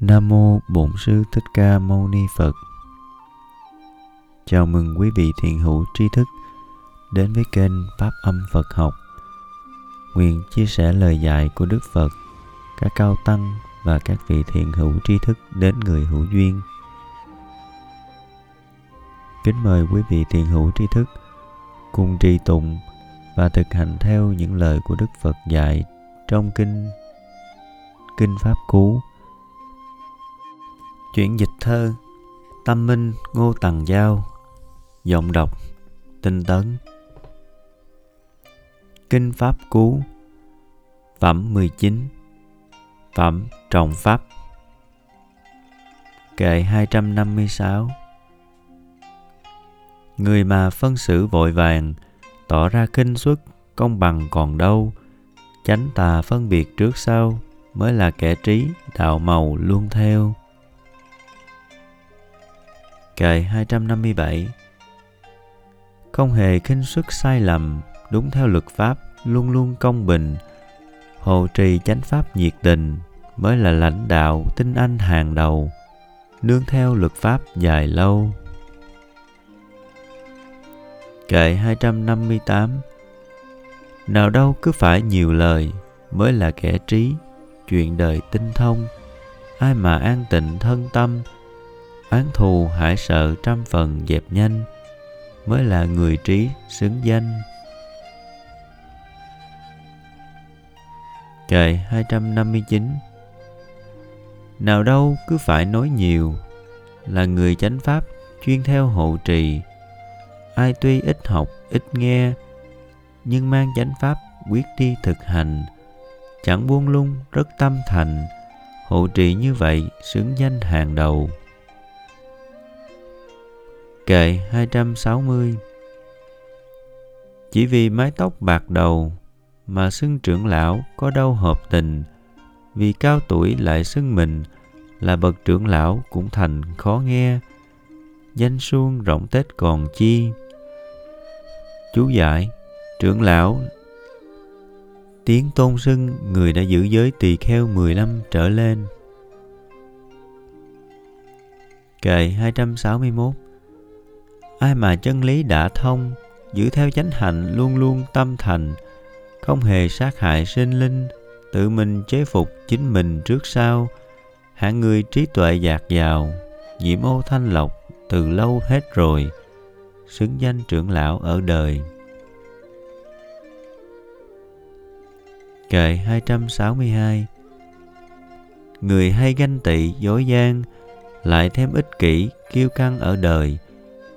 Nam mô Bổn sư Thích Ca Mâu Ni Phật. Chào mừng quý vị thiền hữu tri thức đến với kênh Pháp Âm Phật Học. Nguyện chia sẻ lời dạy của Đức Phật, các cao tăng và các vị thiền hữu tri thức đến người hữu duyên. Kính mời quý vị thiền hữu tri thức cùng trì tụng và thực hành theo những lời của Đức Phật dạy trong kinh Kinh Pháp Cú Chuyển dịch thơ Tâm Minh Ngô Tằng Giao, Giọng đọc, Tinh Tấn. Kinh Pháp Cú, Phẩm 19 Phẩm Trọng Pháp. Kệ 256 Người mà phân xử vội vàng, Tỏ ra kinh xuất Công bằng còn đâu. Chánh tà phân biệt trước sau Mới là kẻ trí, đạo màu luôn theo. Kệ 257 Không hề khinh suất sai lầm, đúng theo luật pháp, luôn luôn công bình, hộ trì chánh pháp nhiệt tình mới là lãnh đạo tinh anh hàng đầu, nương theo luật pháp dài lâu. Kệ 258 Nào đâu cứ phải nhiều lời mới là kẻ trí, chuyện đời tinh thông, ai mà an tịnh thân tâm, oán thù hải sợ trăm phần dẹp nhanh mới là người trí xứng danh. Kệ 259 Nào đâu cứ phải nói nhiều Là người chánh pháp chuyên theo hộ trì. Ai tuy ít học, ít nghe Nhưng mang chánh pháp quyết đi thực hành Chẳng buông lung, rất tâm thành. Hộ trì như vậy xứng danh hàng đầu. Kệ 260 Chỉ vì mái tóc bạc đầu mà xưng trưởng lão có đâu hợp tình, vì cao tuổi lại xưng mình là bậc trưởng lão cũng thành khó nghe. Danh suông rộng tết còn chi. Chú giải, trưởng lão. Tiếng tôn xưng người đã giữ giới tỳ kheo 15 trở lên. Kệ 261 ai mà chân lý đã thông giữ theo chánh hạnh luôn luôn tâm thành không hề sát hại sinh linh tự mình chế phục chính mình trước sau. Hạng người trí tuệ dạt dào nhiễm ô thanh lọc từ lâu hết rồi xứng danh trưởng lão ở đời. Kệ 262 Người hay ganh tị, dối gian, lại thêm ích kỷ, kiêu căng ở đời –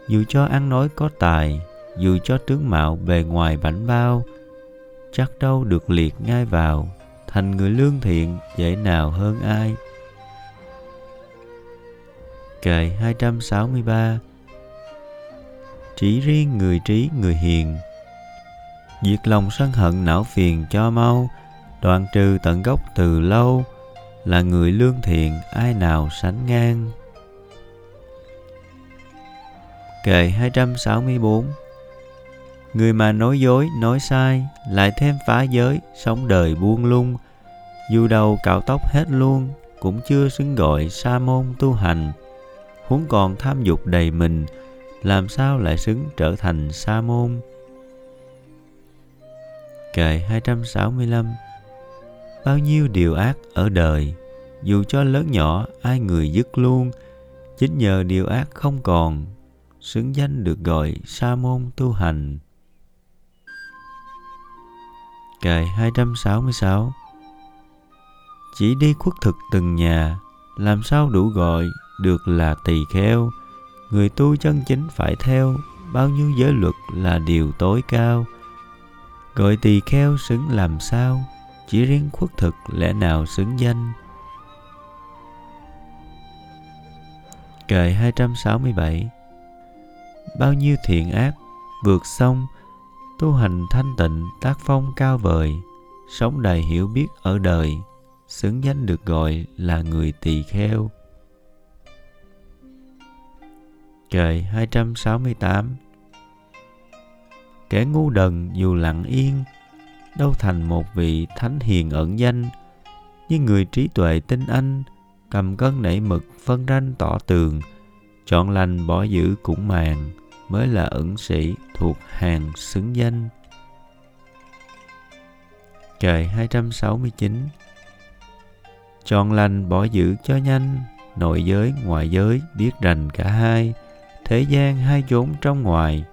dù cho ăn nói có tài, dù cho tướng mạo bề ngoài bảnh bao, chắc đâu được liệt ngay vào, thành người lương thiện, dễ nào hơn ai. Kệ 263 Chỉ riêng người trí người hiền. Diệt lòng sân hận não phiền cho mau, Đoạn trừ tận gốc từ lâu, Là người lương thiện, ai nào sánh ngang. Kệ 264 Người mà nói dối, nói sai, lại thêm phá giới, sống đời buông lung, dù đầu cạo tóc hết luôn, cũng chưa xứng gọi sa môn tu hành. Huống còn tham dục đầy mình, làm sao lại xứng trở thành sa môn? Kệ 265 Bao nhiêu điều ác ở đời, dù cho lớn nhỏ ai người dứt luôn, chính nhờ điều ác không còn xứng danh được gọi sa môn tu hành. Kệ 266 Chỉ đi khuất thực từng nhà, làm sao đủ gọi được là tỳ kheo. Người tu chân chính phải theo bao nhiêu giới luật là điều tối cao. Gọi tỳ kheo xứng làm sao, chỉ riêng khuất thực lẽ nào xứng danh. Kệ 267 bao nhiêu thiện ác, vượt sông, tu hành thanh tịnh, tác phong cao vời, sống đầy hiểu biết ở đời, xứng danh được gọi là người tỳ kheo. Kệ 268 Kẻ ngu đần dù lặng yên, Đâu thành một vị thánh hiền ẩn danh Nhưng người trí tuệ tinh anh, cầm cân nảy mực phân ranh tỏ tường, chọn lành bỏ giữ cũng màng mới là ẩn sĩ thuộc hàng xứng danh. Trời 269 Chọn lành bỏ giữ cho nhanh, Nội giới, ngoại giới biết rành cả hai, Thế gian hai chốn trong ngoài.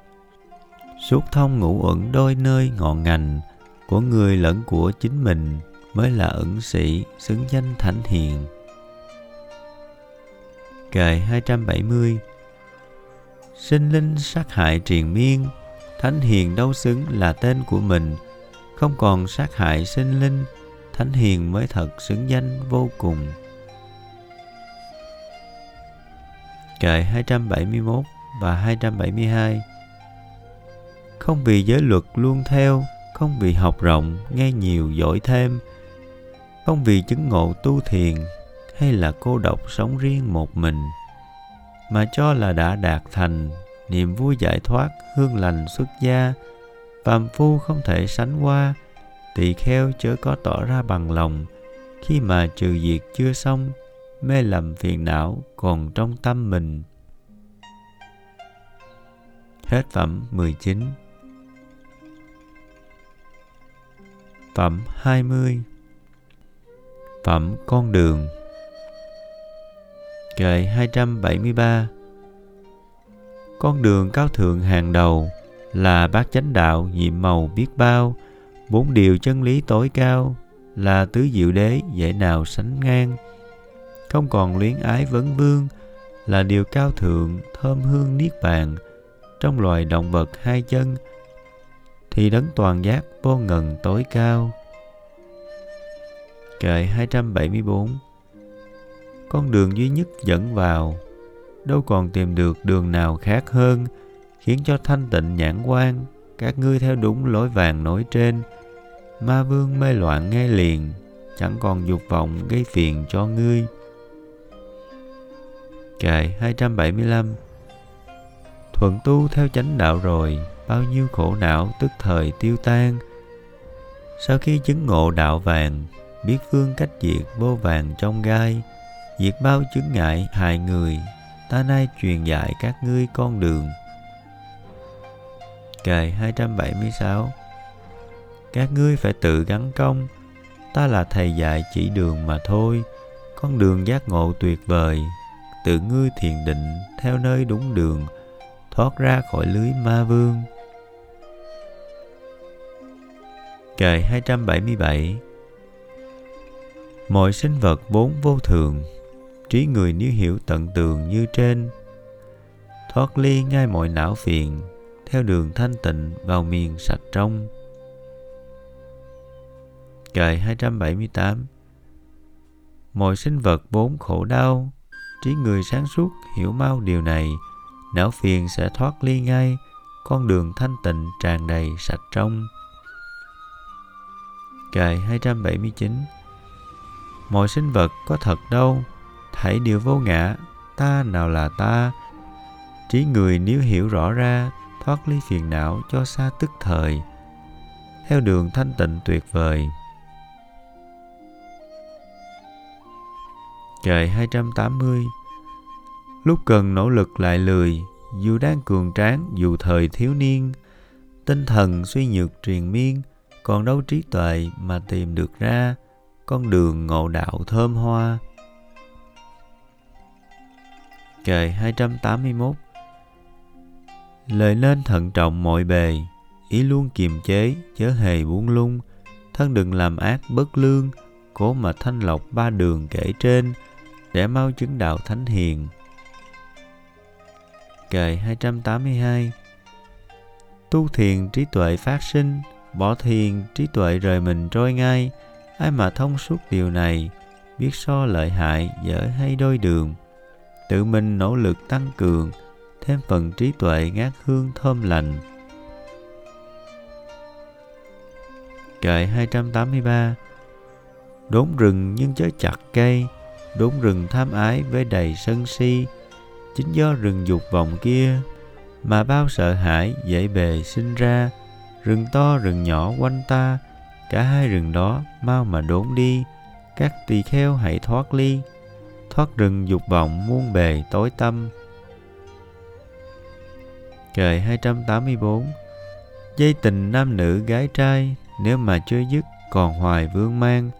Suốt thông ngũ ẩn đôi nơi ngọn ngành Của người lẫn của chính mình Mới là ẩn sĩ xứng danh thánh hiền. Kệ 270 Sinh linh sát hại triền miên Thánh hiền đâu xứng là tên của mình. Không còn sát hại sinh linh Thánh hiền mới thật xứng danh vô cùng. Kệ 271 và 272 Không vì giới luật luôn theo Không vì học rộng, nghe nhiều, giỏi thêm. Không vì chứng ngộ tu thiền Hay là cô độc sống riêng một mình. Mà cho là đã đạt thành Niềm vui giải thoát, hương lành xuất gia. Phàm phu không thể sánh qua Tỳ kheo chớ có tỏ ra bằng lòng. Khi mà trừ diệt chưa xong mê lầm phiền não còn trong tâm mình. Hết phẩm 19 Phẩm 20 Phẩm Con đường. Kệ 273 Con đường cao thượng hàng đầu là bát chánh đạo nhiệm màu biết bao, bốn điều chân lý tối cao là tứ diệu đế dễ nào sánh ngang. Không còn luyến ái vấn vương là điều cao thượng thơm hương niết bàn trong loài động vật hai chân thì đấng toàn giác vô ngần tối cao. Kệ 274 con đường duy nhất dẫn vào. Đâu còn tìm được đường nào khác hơn khiến cho thanh tịnh nhãn quan các ngươi theo đúng lối vàng nối trên. Ma vương mê loạn nghe liền chẳng còn dục vọng gây phiền cho ngươi. Kệ 275 Thuận tu theo chánh đạo rồi, bao nhiêu khổ não tức thời tiêu tan. Sau khi chứng ngộ đạo vàng, biết phương cách diệt vô vàng trong gai, diệt bao chứng ngại hại người, ta nay truyền dạy các ngươi con đường. Kệ 276 Các ngươi phải tự gắn công, ta là thầy dạy chỉ đường mà thôi, con đường giác ngộ tuyệt vời, tự ngươi thiền định theo nơi đúng đường thoát ra khỏi lưới ma vương. Kệ 277 Mọi sinh vật vốn vô thường Trí người nếu hiểu tận tường như trên. Thoát ly ngay mọi não phiền, Theo đường thanh tịnh vào miền sạch trong. Kệ 278 Mọi sinh vật vốn khổ đau, trí người sáng suốt hiểu mau điều này, não phiền sẽ thoát ly ngay, con đường thanh tịnh tràn đầy sạch trong. Kệ 279 Mọi sinh vật có thật đâu Thảy đều vô ngã Ta nào là ta? Trí người nếu hiểu rõ ra Thoát ly phiền não cho xa tức thời. Theo đường thanh tịnh tuyệt vời. Trời 280 Lúc cần nỗ lực lại lười, dù đang cường tráng, dù thời thiếu niên, tinh thần suy nhược triền miên, còn đâu trí tuệ mà tìm được ra con đường ngộ đạo thơm hoa. Kệ 281 Lời nên thận trọng mọi bề, ý luôn kiềm chế, chớ hề buông lung, thân đừng làm ác bất lương, cố mà thanh lọc ba đường kể trên, để mau chứng đạo thánh hiền. Kệ 282 Tu thiền trí tuệ phát sinh, bỏ thiền trí tuệ rời mình trôi ngay, ai mà thông suốt điều này, biết so lợi hại dở hay đôi đường, tự mình nỗ lực tăng cường, thêm phần trí tuệ ngát hương thơm lành. Kệ 283 Đốn rừng nhưng chớ chặt cây, đốn rừng tham ái với đầy sân si. Chính do rừng dục vọng kia mà bao sợ hãi dễ bề sinh ra. Rừng to rừng nhỏ quanh ta cả hai rừng đó mau mà đốn đi các tỳ kheo hãy thoát ly thoát rừng dục vọng muôn bề tối tâm. Kệ 284 Dây tình nam nữ gái trai, nếu mà chưa dứt còn hoài vương mang,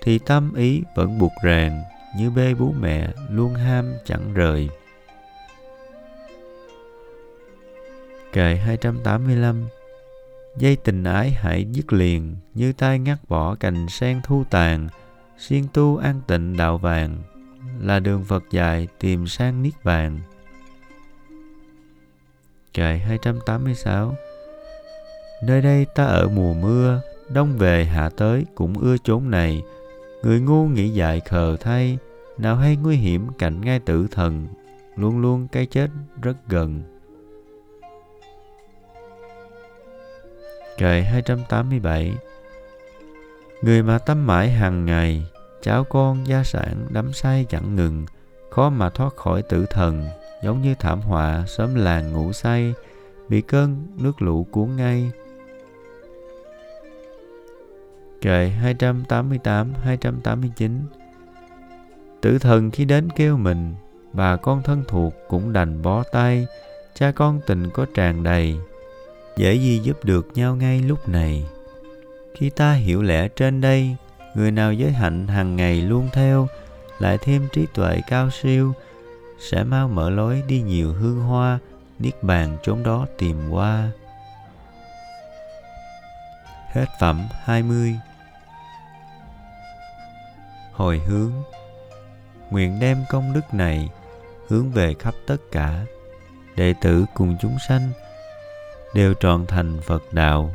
thì tâm ý vẫn buộc ràng như bê bú mẹ luôn ham chẳng rời. Kệ 285 Dây tình ái hãy dứt liền như tay ngắt bỏ cành sen thu tàn siêng tu an tịnh đạo vàng là đường Phật dạy tìm sang niết bàn. Kệ 286 Nơi đây ta ở mùa mưa, đông về hạ tới cũng ưa chốn này. Người ngu nghĩ dại khờ thay, nào hay nguy hiểm cạnh ngay tử thần, luôn luôn cái chết rất gần. Kệ 287 Người mà tâm mãi hàng ngày, cháu con gia sản đắm say chẳng ngừng, khó mà thoát khỏi tử thần, giống như thảm họa sớm làng ngủ say, bị cơn nước lũ cuốn ngay. Kệ 288-289 Tử thần khi đến kêu mình, bà con thân thuộc cũng đành bó tay, cha con tình có tràn đầy, dễ gì giúp được nhau ngay lúc này. Khi ta hiểu lẽ trên đây, người nào giới hạnh hàng ngày luôn theo, lại thêm trí tuệ cao siêu, sẽ mau mở lối đi nhiều hương hoa, niết bàn chốn đó tìm qua. Hết phẩm 20 Hồi hướng Nguyện đem công đức này hướng về khắp tất cả, đệ tử cùng chúng sanh đều trọn thành Phật đạo.